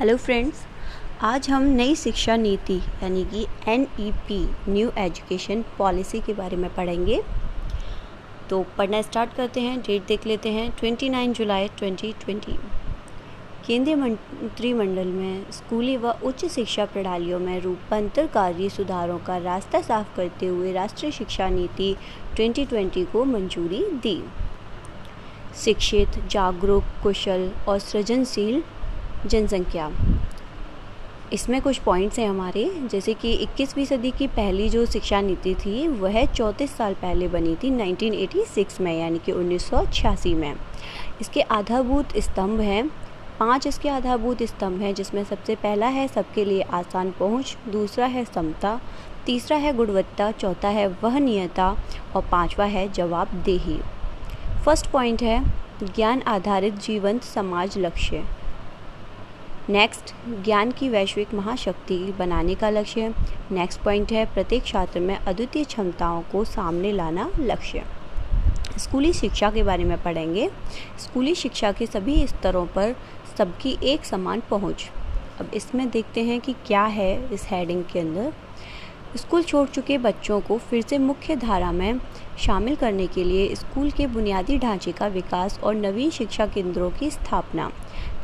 Hello friends आज हम नई शिक्षा नीति, यानी कि N E P new education policy के बारे में पढ़ेंगे। तो पढ़ना स्टार्ट करते हैं डेट देख लेते हैं 29 जुलाई 2020 केंद्रीय मंत्रिमंडल में स्कूली व उच्च शिक्षा प्रणालियों में रूपांतरकारी सुधारों का रास्ता साफ़ करते हुए राष्ट्रीय शिक्षा नीति 2020 को मंजूरी दी। शिक्षित, जागरूक, कुशल और सृजनशील जनसंख्या। इसमें कुछ पॉइंट्स हैं हमारे, जैसे कि 21वीं सदी की पहली जो शिक्षा नीति थी, वह चौंतीस साल पहले बनी थी 1986 में, यानी कि उन्नीस सौ छियासी में। इसके आधारभूत स्तंभ हैं। पाँच इसके आधारभूत स्तंभ हैं, जिसमें सबसे पहला है सबके लिए आसान पहुँच, दूसरा है समता, तीसरा है गुणवत्ता, चौथा है वहनीयता, और पांचवा है जवाबदेही। फ़र्स्ट पॉइंट है, ज्ञान आधारित जीवंत समाज लक्ष्य। नेक्स्ट ज्ञान की वैश्विक महाशक्ति बनाने का लक्ष्य। नेक्स्ट पॉइंट है, प्रत्येक छात्र में अद्वितीय क्षमताओं को सामने लाना लक्ष्य। स्कूली शिक्षा के बारे में पढ़ेंगे। स्कूली शिक्षा के सभी स्तरों पर सबकी एक समान पहुँच। अब इसमें देखते हैं कि क्या है इस हेडिंग के अंदर। स्कूल छोड़ चुके बच्चों को फिर से मुख्य धारा में शामिल करने के लिए स्कूल के बुनियादी ढांचे का विकास और नवीन शिक्षा केंद्रों की स्थापना।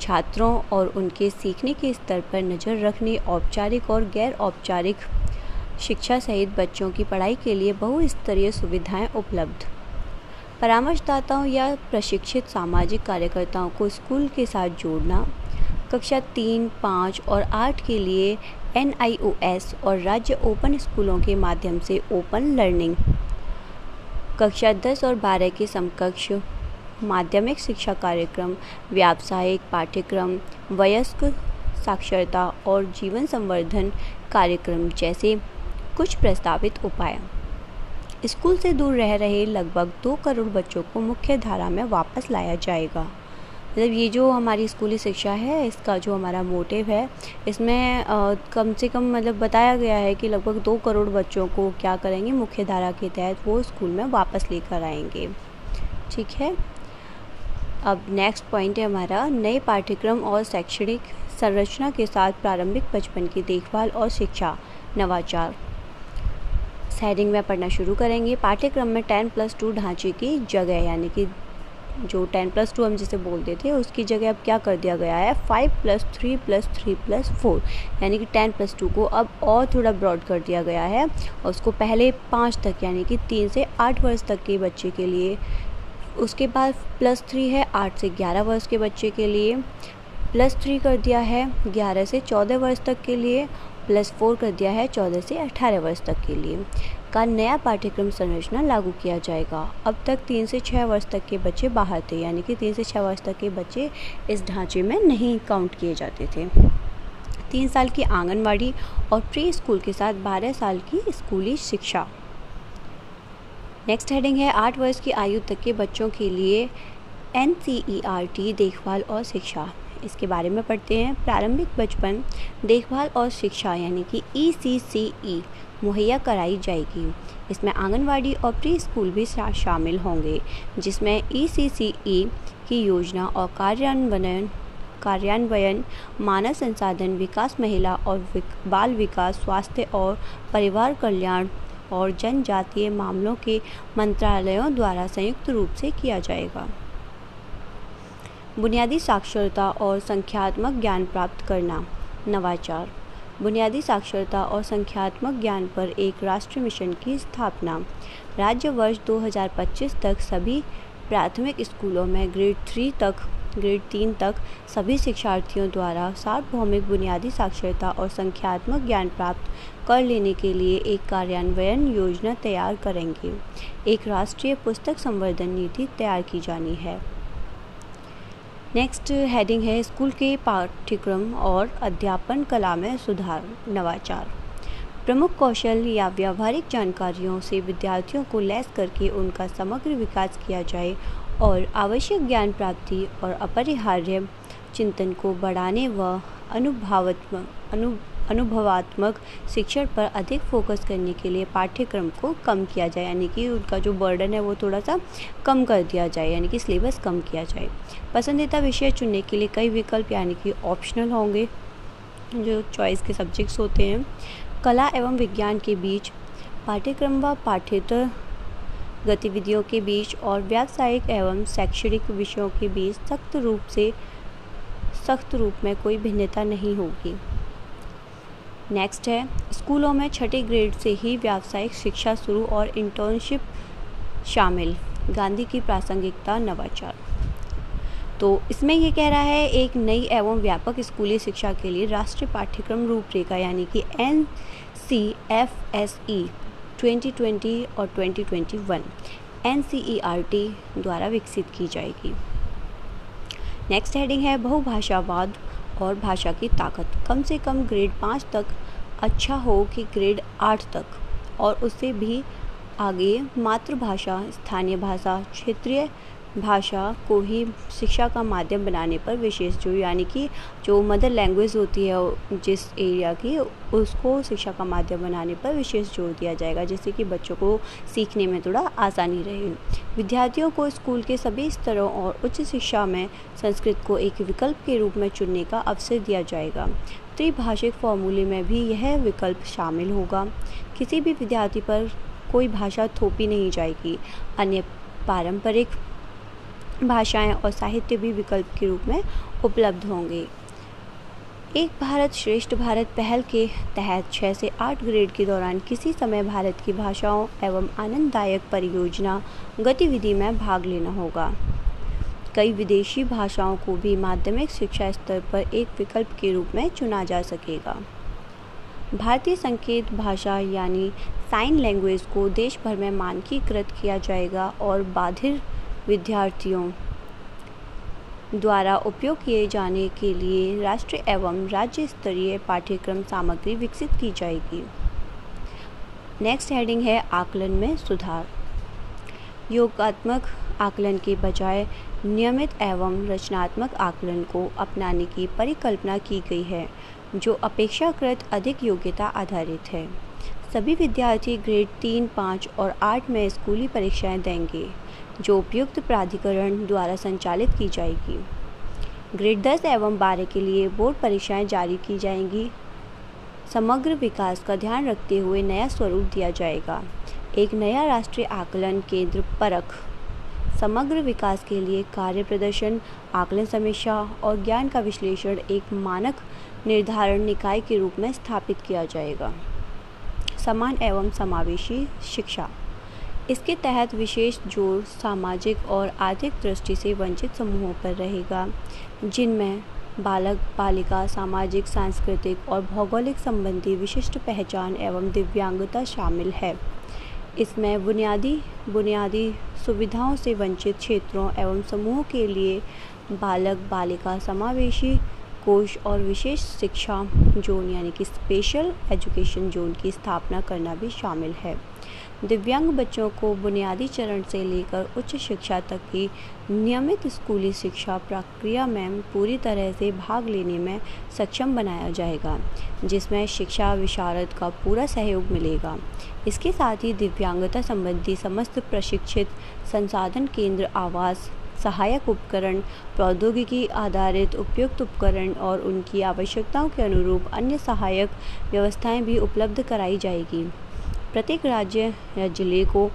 छात्रों और उनके सीखने के स्तर पर नज़र रखने औपचारिक और गैर औपचारिक शिक्षा सहित बच्चों की पढ़ाई के लिए बहुस्तरीय सुविधाएँ उपलब्ध। परामर्शदाताओं या प्रशिक्षित सामाजिक कार्यकर्ताओं को स्कूल के साथ जोड़ना। कक्षा तीन, पाँच और आठ के लिए NIOS और राज्य ओपन स्कूलों के माध्यम से ओपन लर्निंग। कक्षा दस और बारह के समकक्ष माध्यमिक शिक्षा कार्यक्रम, व्यावसायिक पाठ्यक्रम, वयस्क साक्षरता और जीवन संवर्धन कार्यक्रम जैसे कुछ प्रस्तावित उपाय। स्कूल से दूर रह रहे लगभग दो करोड़ बच्चों को मुख्य धारा में वापस लाया जाएगा। मतलब ये जो हमारी स्कूली शिक्षा है, इसका जो हमारा मोटिव है, इसमें कम से कम मतलब बताया गया है कि लगभग दो करोड़ बच्चों को क्या करेंगे, मुख्य धारा के तहत वो स्कूल में वापस लेकर आएँगे। ठीक है? अब नेक्स्ट पॉइंट है हमारा, नए पाठ्यक्रम और शैक्षणिक संरचना के साथ प्रारंभिक बचपन की देखभाल और शिक्षा, नवाचार। हेडिंग में पढ़ना शुरू करेंगे। पाठ्यक्रम में टेन प्लस टू ढांचे की जगह, यानी कि जो टेन प्लस टू हम जिसे बोलते थे, उसकी जगह अब क्या कर दिया गया है? Five plus three plus three plus four यानी कि टेन प्लस टू को अब और थोड़ा ब्रॉड कर दिया गया है। और उसको पहले पाँच तक, यानी कि तीन से आठ वर्ष तक के बच्चे के लिए, उसके बाद प्लस थ्री है आठ से ग्यारह वर्ष के बच्चे के लिए प्लस थ्री कर दिया है ग्यारह से चौदह वर्ष तक के लिए प्लस फोर कर दिया है चौदह से अठारह वर्ष तक के लिए। का नया पाठ्यक्रम संरचना लागू किया जाएगा। अब तक तीन से छः वर्ष तक के बच्चे बाहर थे, यानी कि तीन से छः वर्ष तक के बच्चे इस ढांचे में नहीं काउंट किए जाते थे। तीन साल की आंगनवाड़ी और प्री स्कूल के साथ बारह साल की स्कूली शिक्षा। नेक्स्ट हेडिंग है, आठ वर्ष की आयु तक के बच्चों के लिए एनसीईआरटी देखभाल और शिक्षा। इसके बारे में पढ़ते हैं। प्रारंभिक बचपन देखभाल और शिक्षा यानी कि ई सी सी ई मुहैया कराई जाएगी। इसमें आंगनवाड़ी और प्री स्कूल भी शामिल होंगे जिसमें ई सी सी ई की योजना और कार्यान्वयन कार्यान्वयन मानव संसाधन विकास महिला और विक, बाल विकास स्वास्थ्य और परिवार कल्याण और जनजातीय मामलों के मंत्रालयों द्वारा संयुक्त रूप से किया जाएगा। बुनियादी साक्षरता और संख्यात्मक ज्ञान प्राप्त करना। नवाचार। बुनियादी साक्षरता और संख्यात्मक ज्ञान पर एक राष्ट्रीय मिशन की स्थापना। राज्य वर्ष 2025 तक सभी प्राथमिक स्कूलों में ग्रेड थ्री तक ग्रेड तीन तक सभी शिक्षार्थियों द्वारा सार्वभौमिक बुनियादी साक्षरता और संख्यात्मक ज्ञान प्राप्त कर लेने के लिए एक कार्यान्वयन योजना तैयार करेंगे। एक राष्ट्रीय पुस्तक संवर्धन नीति तैयार की जानी है। नेक्स्ट हेडिंग है स्कूल के पाठ्यक्रम और अध्यापन कला में सुधार, नवाचार। प्रमुख कौशल या व्यावहारिक जानकारियों से विद्यार्थियों को लैस करके उनका समग्र विकास किया जाए और आवश्यक ज्ञान प्राप्ति और अपरिहार्य चिंतन को बढ़ाने व अनुभावत्मक, अनु अनुभवात्मक शिक्षण पर अधिक फोकस करने के लिए पाठ्यक्रम को कम किया जाए, यानी कि उनका जो बर्डन है वो थोड़ा सा कम कर दिया जाए, यानी कि सिलेबस कम किया जाए। पसंदीदा विषय चुनने के लिए कई विकल्प, यानी कि ऑप्शनल होंगे, जो चॉइस के सब्जेक्ट्स होते हैं। कला एवं विज्ञान के बीच पाठ्यक्रम व पाठ्येतर गतिविधियों के बीच और व्यावसायिक एवं शैक्षणिक विषयों के बीच सख्त रूप से, सख्त रूप में कोई भिन्नता नहीं होगी। नेक्स्ट है, स्कूलों में छठे ग्रेड से ही व्यावसायिक शिक्षा शुरू और इंटर्नशिप शामिल। गांधी की प्रासंगिकता, नवाचार। तो इसमें ये कह रहा है, एक नई एवं व्यापक स्कूली शिक्षा के लिए राष्ट्रीय पाठ्यक्रम रूपरेखा, यानी कि N C F S E 2020 और 2021 एन द्वारा विकसित की जाएगी। नेक्स्ट हेडिंग है, बहुभाषावाद और भाषा की ताकत। कम से कम ग्रेड पाँच तक अच्छा हो कि ग्रेड आठ तक। और उससे भी आगे मातृभाषा, स्थानीय भाषा, क्षेत्रीय भाषा को ही शिक्षा का माध्यम बनाने पर विशेष जो यानी कि जो मदर लैंग्वेज होती है जिस एरिया की, उसको शिक्षा का माध्यम बनाने पर विशेष ज़ोर दिया जाएगा, जिससे कि बच्चों को सीखने में थोड़ा आसानी रहे। विद्यार्थियों को स्कूल के सभी स्तरों और उच्च शिक्षा में संस्कृत को एक विकल्प के रूप में चुनने का अवसर दिया जाएगा। त्रिभाषिक फॉर्मूले में भी यह विकल्प शामिल होगा। किसी भी विद्यार्थी पर कोई भाषा थोपी नहीं जाएगी। अन्य पारंपरिक भाषाएँ और साहित्य भी विकल्प के रूप में उपलब्ध होंगे। एक भारत श्रेष्ठ भारत पहल के तहत छः से आठ ग्रेड के दौरान किसी समय भारत की भाषाओं एवं आनंददायक परियोजना गतिविधि में भाग लेना होगा। कई विदेशी भाषाओं को भी माध्यमिक शिक्षा स्तर पर एक विकल्प के रूप में चुना जा सकेगा। भारतीय संकेत भाषा यानी साइन लैंग्वेज को देश भर में मानकीकृत किया जाएगा और बाधिर विद्यार्थियों द्वारा उपयोग किए जाने के लिए राष्ट्रीय एवं राज्य स्तरीय पाठ्यक्रम सामग्री विकसित की जाएगी। नेक्स्ट हेडिंग है आकलन में सुधार। योगात्मक आकलन के बजाय नियमित एवं रचनात्मक आकलन को अपनाने की परिकल्पना की गई है, जो अपेक्षाकृत अधिक योग्यता आधारित है। सभी विद्यार्थी ग्रेड तीन, पाँच और आठ में स्कूली परीक्षाएँ देंगे। जो उपयुक्त प्राधिकरण द्वारा संचालित की जाएगी। ग्रेड दस एवं बारह के लिए बोर्ड परीक्षाएँ जारी की जाएँगी। समग्र विकास का ध्यान रखते हुए नया स्वरूप दिया जाएगा। एक नया राष्ट्रीय आकलन केंद्र परख। समग्र विकास के लिए कार्य प्रदर्शन, आकलन समीक्षा और ज्ञान का विश्लेषण एक मानक निर्धारण निकाय के रूप में स्थापित किया जाएगा। समान एवं समावेशी शिक्षा। इसके तहत विशेष ज़ोर सामाजिक और आर्थिक दृष्टि से वंचित समूहों पर रहेगा, जिनमें बालक, बालिका, सामाजिक, सांस्कृतिक और भौगोलिक संबंधी विशिष्ट पहचान एवं दिव्यांगता शामिल है। इसमें बुनियादी बुनियादी सुविधाओं से वंचित क्षेत्रों एवं समूहों के लिए बालक, बालिका समावेशी, कोष और विशेष शिक्षा जोन यानी कि स्पेशल एजुकेशन जोन की स्थापना करना भी शामिल है। दिव्यांग बच्चों को बुनियादी चरण से लेकर उच्च शिक्षा तक की नियमित स्कूली शिक्षा प्रक्रिया में पूरी तरह से भाग लेने में सक्षम बनाया जाएगा, जिसमें शिक्षा विशारद का पूरा सहयोग मिलेगा। इसके साथ ही दिव्यांगता संबंधी समस्त प्रशिक्षित संसाधन केंद्र, आवास, सहायक उपकरण, प्रौद्योगिकी आधारित उपयुक्त उपकरण और उनकी आवश्यकताओं के अनुरूप अन्य सहायक व्यवस्थाएँ भी उपलब्ध कराई जाएगी। प्रत्येक राज्य या ज़िले को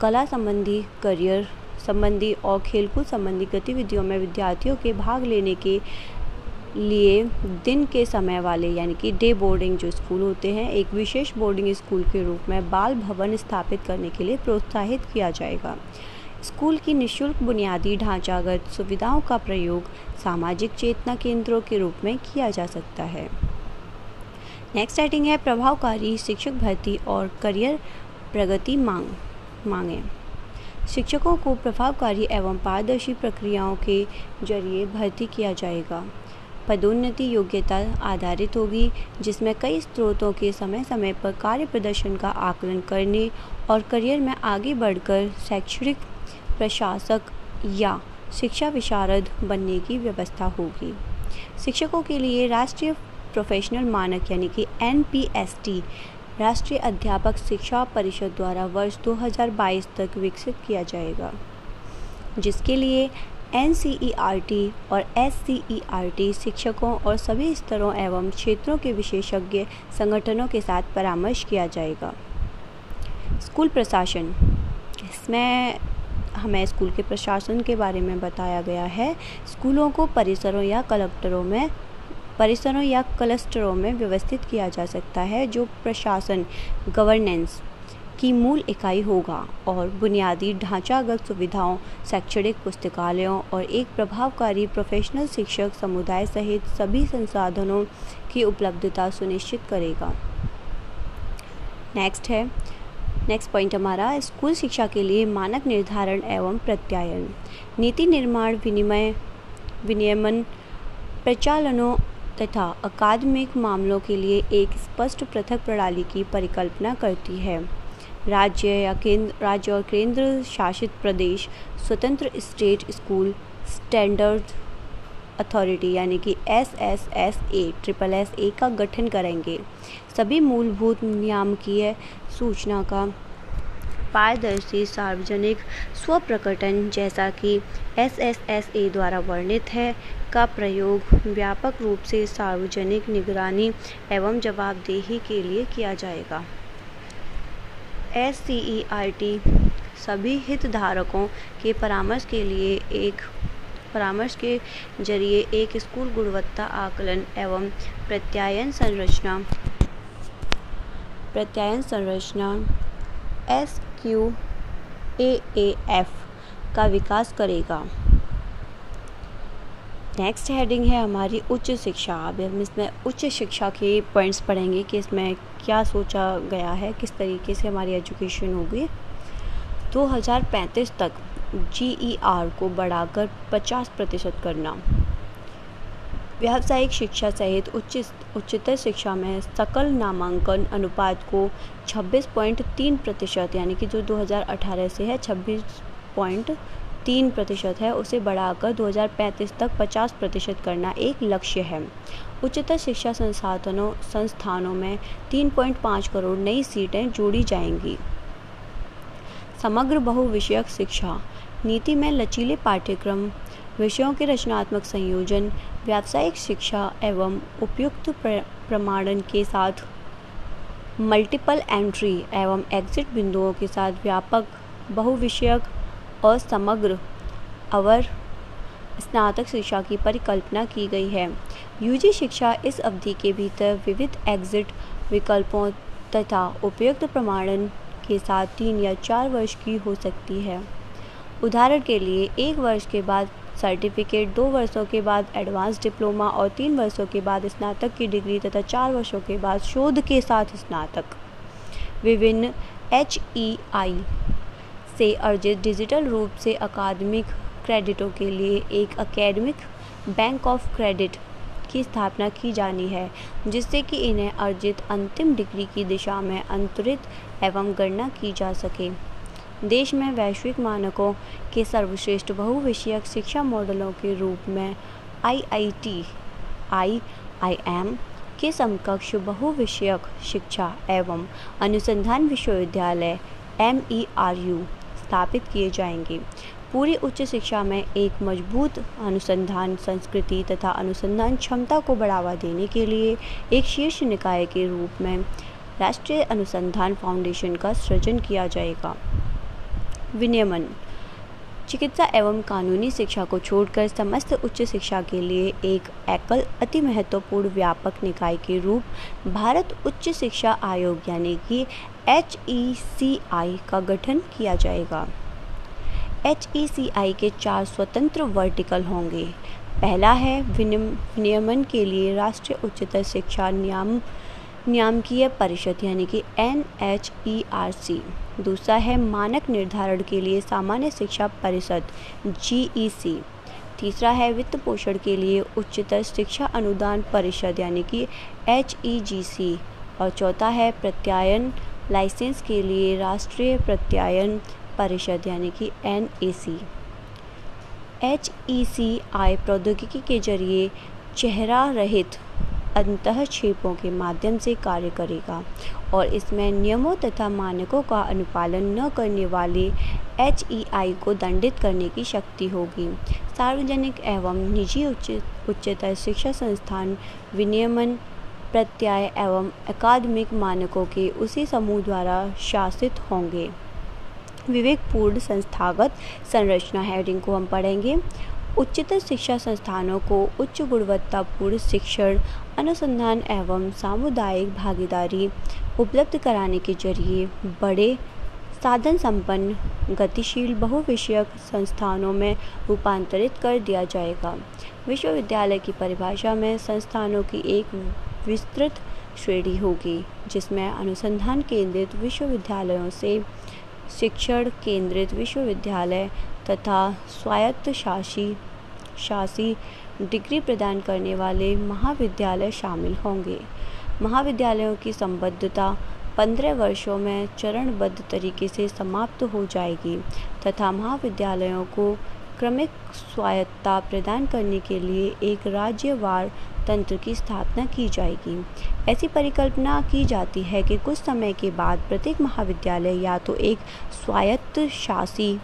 कला संबंधी, करियर संबंधी और खेलकूद संबंधी गतिविधियों में विद्यार्थियों के भाग लेने के लिए दिन के समय वाले, यानी कि डे बोर्डिंग जो स्कूल होते हैं, एक विशेष बोर्डिंग स्कूल के रूप में बाल भवन स्थापित करने के लिए प्रोत्साहित किया जाएगा। स्कूल की निशुल्क बुनियादी ढांचागत सुविधाओं का प्रयोग सामाजिक चेतना केंद्रों के रूप में किया जा सकता है। नेक्स्ट हेडिंग है प्रभावकारी शिक्षक भर्ती और करियर प्रगति मांग, मांगे। शिक्षकों को प्रभावकारी एवं पारदर्शी प्रक्रियाओं के ज़रिए भर्ती किया जाएगा। पदोन्नति योग्यता आधारित होगी, जिसमें कई स्रोतों के समय समय पर कार्य प्रदर्शन का आकलन करने और करियर में आगे बढ़कर शैक्षणिक, प्रशासक या शिक्षा विशारद बनने की व्यवस्था होगी। शिक्षकों के लिए राष्ट्रीय प्रोफेशनल मानक यानी कि NPST राष्ट्रीय अध्यापक शिक्षा परिषद द्वारा वर्ष 2022 तक विकसित किया जाएगा, जिसके लिए एन और एससीईआरटी शिक्षकों और सभी स्तरों एवं क्षेत्रों के विशेषज्ञ संगठनों के साथ परामर्श किया जाएगा। स्कूल प्रशासन, इसमें हमें स्कूल के प्रशासन के बारे में बताया गया है। स्कूलों को परिसरों या कलेक्टरों में परिसरों या क्लस्टरों में व्यवस्थित किया जा सकता है, जो प्रशासन, गवर्नेंस की मूल इकाई होगा और बुनियादी ढांचागत सुविधाओं, शैक्षणिक पुस्तकालयों और एक प्रभावकारी प्रोफेशनल शिक्षक समुदाय सहित सभी संसाधनों की उपलब्धता सुनिश्चित करेगा। नेक्स्ट है। नेक्स्ट पॉइंट हमारा, स्कूल शिक्षा के लिए मानक निर्धारण एवं प्रत्यायन। नीति निर्माण, विनिमय, विनियमन, प्रचालनों तथा अकादमिक मामलों के लिए एक स्पष्ट पृथक प्रणाली की परिकल्पना करती है। राज्य या केंद्र, राज्य और केंद्र शासित प्रदेश स्वतंत्र स्टेट स्कूल स्टैंडर्ड अथॉरिटी यानी कि S S S A triple S A का गठन करेंगे। सभी मूलभूत नियामकीय सूचना का पारदर्शी सार्वजनिक स्वप्रकटन जैसा कि एस एस एस ए द्वारा वर्णित है, का प्रयोग व्यापक रूप से सार्वजनिक निगरानी एवं जवाबदेही के लिए किया जाएगा। एस टी सभी हितधारकों के परामर्श के लिए एक, परामर्श के ज़रिए एक स्कूल गुणवत्ता आकलन एवं प्रत्यायन संरचना प्रत्यायन संरचना एस क्यू ए एफ़ का विकास करेगा। नेक्स्ट हेडिंग है हमारी उच्च शिक्षा। अब हम इसमें उच्च शिक्षा के पॉइंट्स पढ़ेंगे कि इसमें क्या सोचा गया है, किस तरीके से हमारी एजुकेशन होगी। 2035 तक जीईआर को बढ़ाकर 50 प्रतिशत करना। व्यावसायिक शिक्षा सहित उच्च उच्चतर शिक्षा में सकल नामांकन अनुपात को 26.3 प्रतिशत, यानी कि जो 2018 से है 26. तीन प्रतिशत है, उसे बढ़ाकर 2035 तक 50 प्रतिशत करना एक लक्ष्य है उच्चतर शिक्षा संसाधनों, संस्थानों में 3.5 करोड़ नई सीटें जोड़ी जाएँगी समग्र बहुविषयक शिक्षा नीति में लचीले पाठ्यक्रम विषयों के रचनात्मक संयोजन, व्यावसायिक शिक्षा एवं उपयुक्त प्रमाणन के साथ मल्टीपल एंट्री एवं एग्जिट बिंदुओं के साथ व्यापक, बहुविषयक और समग्र अवर स्नातक शिक्षा की परिकल्पना की गई है। यूजी शिक्षा इस अवधि के भीतर विविध एग्जिट विकल्पों तथा उपयुक्त प्रमाणन के साथ तीन या चार वर्ष की हो सकती है। उदाहरण के लिए, एक वर्ष के बाद सर्टिफिकेट दो वर्षों के बाद एडवांस डिप्लोमा और तीन वर्षों के बाद स्नातक की डिग्री तथा चार वर्षों के बाद शोध के साथ स्नातक। विभिन्न एच ई आई से अर्जित डिजिटल रूप से अकादमिक क्रेडिटों के लिए एक अकेडमिक बैंक ऑफ़ क्रेडिट की स्थापना की जानी है, जिससे कि इन्हें अर्जित अंतिम डिग्री की दिशा में अंतरित एवं गणना की जा सके। देश में वैश्विक मानकों के सर्वश्रेष्ठ बहुविषयक शिक्षा मॉडलों के रूप में आईआईटी, आईआईएम के समकक्ष बहुविषयक शिक्षा एवं अनुसंधान विश्वविद्यालय एम ई आर यू स्थापित किए जाएँगे। पूरी उच्च शिक्षा में एक मज़बूत अनुसंधान संस्कृति तथा अनुसंधान क्षमता को बढ़ावा देने के लिए एक शीर्ष निकाय के रूप में राष्ट्रीय अनुसंधान फाउंडेशन का सृजन किया जाएगा। विनियमन। चिकित्सा एवं कानूनी शिक्षा को छोड़कर समस्त उच्च शिक्षा के लिए एक एकल, अति महत्वपूर्ण व्यापक निकाय के रूप भारत उच्च शिक्षा आयोग यानी कि एचईसीआई का गठन किया जाएगा। एचईसीआई के चार स्वतंत्र वर्टिकल होंगे। पहला है विनियमन के लिए राष्ट्रीय उच्चतर शिक्षा नियम, नियामकीय परिषद यानी कि N H E R C दूसरा है मानक निर्धारण के लिए सामान्य शिक्षा परिषद जी ई सी तीसरा है वित्त पोषण के लिए उच्चतर शिक्षा अनुदान परिषद, यानी कि एच ई जी सी और चौथा है प्रत्यायन, लाइसेंस के लिए राष्ट्रीय प्रत्यायन परिषद, यानी कि एन एच ई सी आई प्रौद्योगिकी के ज़रिए चेहरा रहित अंतःक्षेपों के माध्यम से कार्य करेगा और इसमें नियमों तथा मानकों का अनुपालन न करने वाले एच को दंडित करने की शक्ति होगी। सार्वजनिक एवं निजी उच्च, उच्चतर शिक्षा संस्थान विनियमन प्रत्याय एवं अकादमिक मानकों के उसी समूह द्वारा शासित होंगे। विवेकपूर्ण संस्थागत संरचना हेडिंग को हम पढ़ेंगे। उच्चतर शिक्षा संस्थानों को उच्च गुणवत्तापूर्ण शिक्षण, अनुसंधान एवं सामुदायिक भागीदारी उपलब्ध कराने के ज़रिए बड़े साधन संपन्न गतिशील, बहुविषयक संस्थानों में रूपांतरित कर दिया जाएगा। विश्वविद्यालय की परिभाषा में संस्थानों की एक विस्तृत श्रेणी होगी, जिसमें अनुसंधान केंद्रित विश्वविद्यालयों से शिक्षण केंद्रित विश्वविद्यालय तथा स्वायत्त शासी डिग्री प्रदान करने वाले महाविद्यालय शामिल होंगे। महाविद्यालयों की संबद्धता पंद्रह वर्षों में चरणबद्ध तरीके से समाप्त हो जाएगी तथा महाविद्यालयों को क्रमिक स्वायत्ता प्रदान करने के लिए एक राज्यवार तंत्र की स्थापना की जाएगी। ऐसी परिकल्पना की जाती है कि कुछ समय के बाद प्रत्येक महाविद्यालय या तो एक स्वायत्त शासी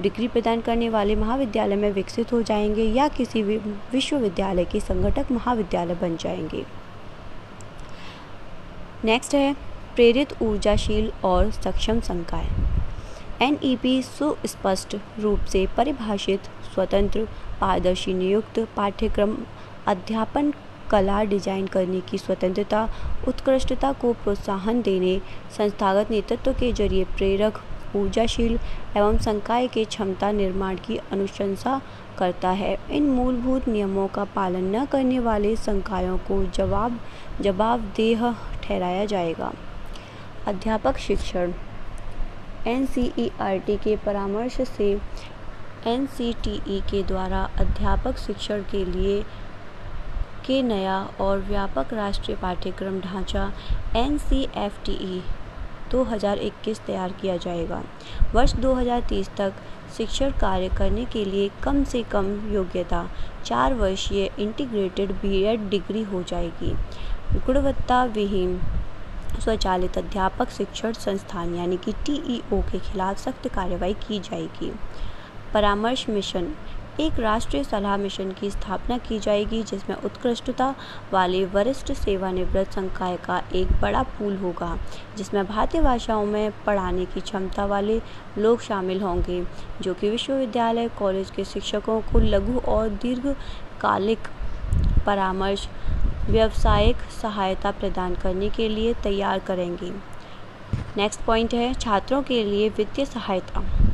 डिग्री प्रदान करने वाले महाविद्यालय में विकसित हो जाएँगे या किसी विश्वविद्यालय के संगठक महाविद्यालय बन जाएँगे। नेक्स्ट है, प्रेरित ऊर्जाशील और सक्षम संकाय। एन ई पी सुस्पष्ट रूप से परिभाषित, स्वतंत्र, पारदर्शी, नियुक्त पाठ्यक्रम, अध्यापन कला डिज़ाइन करने की स्वतंत्रता, उत्कृष्टता को प्रोत्साहन देने, संस्थागत नेतृत्व के ज़रिए प्रेरक, ऊर्जाशील एवं संकाय के क्षमता निर्माण की अनुशंसा करता है। इन मूलभूत नियमों का पालन न करने वाले संकायों को जवाब, जवाबदेह ठहराया जाएगा। अध्यापक शिक्षण। एन के परामर्श से एनसीटीई के द्वारा अध्यापक शिक्षण के लिए के नया और व्यापक राष्ट्रीय पाठ्यक्रम ढांचा एनसीएफटीई 2021 तैयार किया जाएगा। वर्ष 2030 तक शिक्षण कार्य करने के लिए कम से कम योग्यता चार वर्षीय इंटीग्रेटेड बीएड डिग्री हो जाएगी। गुणवत्ता विहीन, स्वचालित अध्यापक शिक्षण संस्थान यानी कि टीईओ के खिलाफ सख्त कार्रवाई की जाएगी। परामर्श मिशन एक राष्ट्रीय सलाह मिशन की स्थापना की जाएगी, जिसमें उत्कृष्टता वाले वरिष्ठ सेवानिवृत्त संकाय का एक बड़ा पूल होगा, जिसमें भारतीय भाषाओं में पढ़ाने की क्षमता वाले लोग शामिल होंगे, जो कि विश्वविद्यालय, कॉलेज के शिक्षकों को लघु और दीर्घकालिक परामर्श, व्यावसायिक सहायता प्रदान करने के लिए तैयार करेंगे। नेक्स्ट पॉइंट है, छात्रों के लिए वित्तीय सहायता।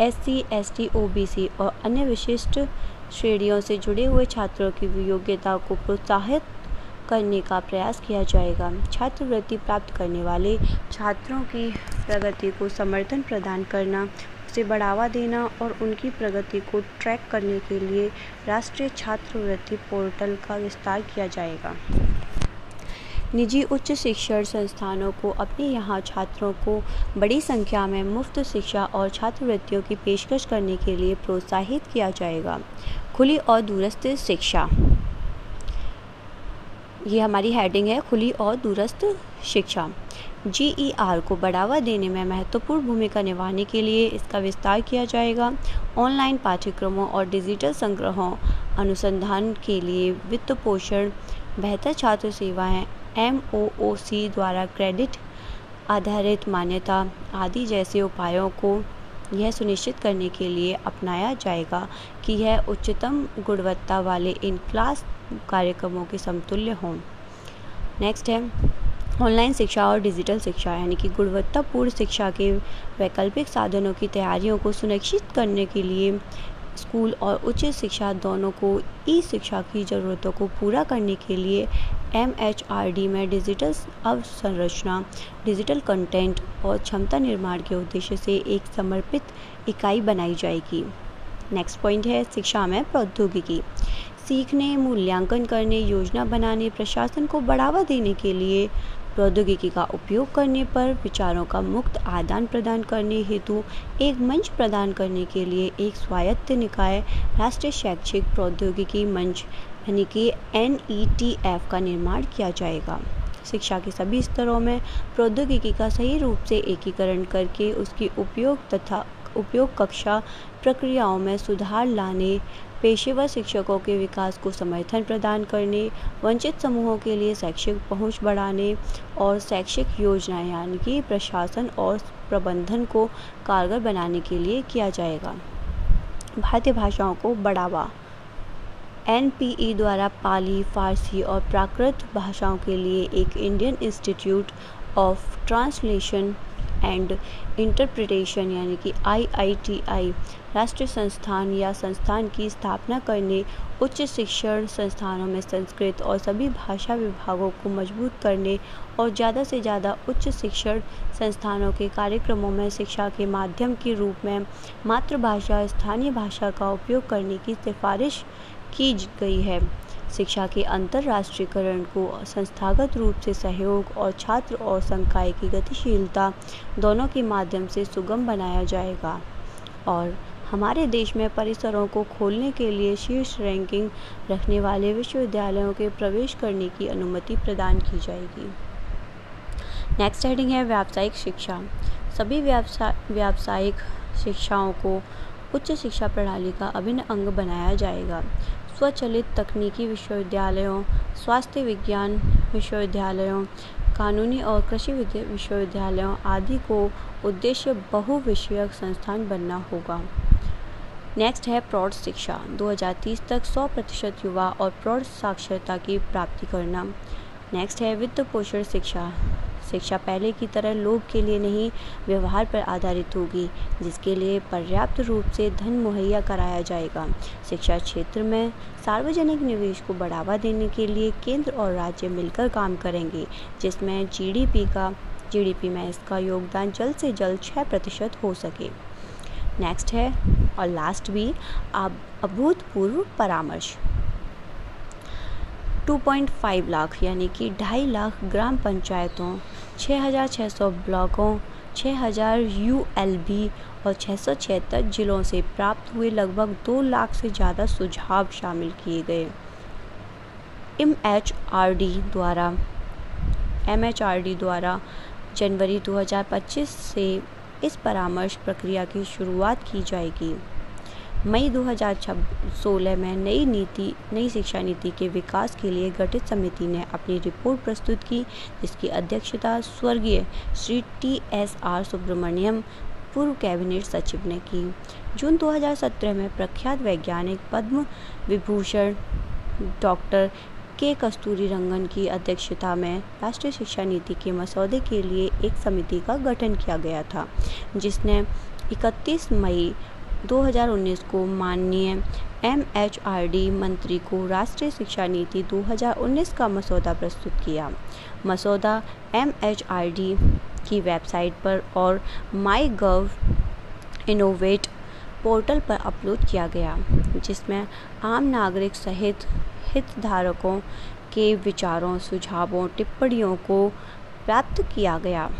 S C S T O B C और अन्य विशिष्ट श्रेणियों से जुड़े हुए छात्रों की योग्यता को प्रोत्साहित करने का प्रयास किया जाएगा। छात्रवृत्ति प्राप्त करने वाले छात्रों की प्रगति को समर्थन प्रदान करना, उसे बढ़ावा देना और उनकी प्रगति को ट्रैक करने के लिए राष्ट्रीय छात्रवृत्ति पोर्टल का विस्तार किया जाएगा। निजी उच्च शिक्षण संस्थानों को अपने यहाँ छात्रों को बड़ी संख्या में मुफ़्त शिक्षा और छात्रवृत्तियों की पेशकश करने के लिए प्रोत्साहित किया जाएगा। खुली और दूरस्थ शिक्षा। ये हमारी हेडिंग है, खुली और दूरस्थ शिक्षा। जीईआर को बढ़ावा देने में महत्वपूर्ण भूमिका निभाने के लिए इसका विस्तार किया जाएगा। ऑनलाइन पाठ्यक्रमों और डिजिटल संग्रहों, अनुसंधान के लिए वित्त पोषण, बेहतर छात्र सेवाएँ एम ओ ओ सी द्वारा क्रेडिट आधारित मान्यता आदि जैसे उपायों को यह सुनिश्चित करने के लिए अपनाया जाएगा कि यह उच्चतम गुणवत्ता वाले इन क्लास कार्यक्रमों के समतुल्य हों। नेक्स्ट है ऑनलाइन शिक्षा और डिजिटल शिक्षा, यानी कि गुणवत्तापूर्ण शिक्षा के वैकल्पिक साधनों की तैयारियों को सुनिश्चित करने के लिए स्कूल और उच्च शिक्षा दोनों को ई शिक्षा की ज़रूरतों को पूरा करने के लिए एमएचआरडी में डिजिटल अवसंरचना, डिजिटल कंटेंट और क्षमता निर्माण के उद्देश्य से एक समर्पित इकाई बनाई जाएगी। नेक्स्ट पॉइंट है शिक्षा में प्रौद्योगिकी। सीखने, मूल्यांकन करने, योजना बनाने, प्रशासन को बढ़ावा देने के लिए प्रौद्योगिकी का उपयोग करने पर विचारों का मुक्त आदान प्रदान करने हेतु एक मंच प्रदान करने के लिए एक स्वायत्त निकाय राष्ट्रीय शैक्षिक प्रौद्योगिकी मंच, यानी कि NETF का निर्माण किया जाएगा। शिक्षा के सभी स्तरों में प्रौद्योगिकी का सही रूप से एकीकरण करके उसकी उपयोग तथा उपयोग कक्षा प्रक्रियाओं में सुधार लाने पेशेवर शिक्षकों के विकास को समर्थन प्रदान करने, वंचित समूहों के लिए शैक्षिक पहुँच बढ़ाने और शैक्षिक योजनाएँ, यानी कि प्रशासन और प्रबंधन को कारगर बनाने के लिए किया जाएगा। भारतीय भाषाओं को बढ़ावा। एनपीई द्वारा पाली, फारसी और प्राकृत भाषाओं के लिए एक Indian Institute of Translation and Interpretation यानी कि आईआईटीआई राष्ट्रीय संस्थान या संस्थान की स्थापना करने, उच्च शिक्षण संस्थानों में संस्कृत और सभी भाषा विभागों को मज़बूत करने और ज़्यादा से ज़्यादा उच्च शिक्षण संस्थानों के कार्यक्रमों में शिक्षा के माध्यम के रूप में मातृभाषा, स्थानीय भाषा का उपयोग करने की सिफारिश की गई है। शिक्षा के अंतर्राष्ट्रीयकरण को संस्थागत रूप से सहयोग और छात्र और संकाय की गतिशीलता दोनों के माध्यम से सुगम बनाया जाएगा। और हमारे देश में परिसरों को खोलने के लिए शीर्ष रैंकिंग रखने वाले विश्वविद्यालयों के प्रवेश करने की अनुमति प्रदान की जाएगी। नेक्स्ट हेडिंग है व्यावसायिक शिक्षा। सभी व्यावसायिक शिक्षाओं को उच्च शिक्षा प्रणाली का अभिन्न अंग बनाया जाएगा। स्वचलित तकनीकी विश्वविद्यालयों, स्वास्थ्य विज्ञान विश्वविद्यालयों, कानूनी और कृषि विश्वविद्यालयों आदि को उद्देश्य बहुविषयक संस्थान बनना होगा। नेक्स्ट है प्रौढ़ शिक्षा। 2030 तक 100 प्रतिशत युवा और प्रौढ़ साक्षरता की प्राप्ति करना। नेक्स्ट है वित्त पोषण शिक्षा। शिक्षा पहले की तरह लोग के लिए नहीं, व्यवहार पर आधारित होगी, जिसके लिए पर्याप्त रूप से धन मुहैया कराया जाएगा। शिक्षा क्षेत्र में सार्वजनिक निवेश को बढ़ावा देने के लिए केंद्र और राज्य मिलकर काम करेंगे, जिसमें जीडीपी का जीडीपी में इसका योगदान जल्द से जल्द छः प्रतिशत हो सके। नेक्स्ट है, और लास्ट भी अभूतपूर्व परामर्श। 2.5 लाख यानी कि ढाई लाख ग्राम पंचायतों 6,600 ब्लॉकों 6,000 यूएलबी और छः सौ छिहत्तर जिलों से प्राप्त हुए लगभग दो लाख से ज़्यादा सुझाव शामिल किए गए। एम एच आर डी द्वारा एम एच आर डी द्वारा जनवरी 2025 से इस परामर्श प्रक्रिया की शुरुआत की जाएगी। मई 2016 में नई नीति, नई शिक्षा नीति के विकास के लिए गठित समिति ने अपनी रिपोर्ट प्रस्तुत की, जिसकी अध्यक्षता स्वर्गीय Shri T S R Subramanian, पूर्व कैबिनेट सचिव ने की। जून 2017 में प्रख्यात वैज्ञानिक पद्म विभूषण डॉक्टर के कस्तूरी रंगन की अध्यक्षता में राष्ट्रीय शिक्षा नीति के मसौदे के लिए एक समिति का गठन किया गया था, जिसने 31 मई 2019 को माननीय एम एच आर डी मंत्री को राष्ट्रीय शिक्षा नीति 2019 का मसौदा प्रस्तुत किया। मसौदा एम एच आर डी की वेबसाइट पर और माई गव इनोवेट पोर्टल पर अपलोड किया गया, जिसमें आम नागरिक सहित हितधारकों के विचारों, सुझावों, टिप्पणियों को प्राप्त किया गया।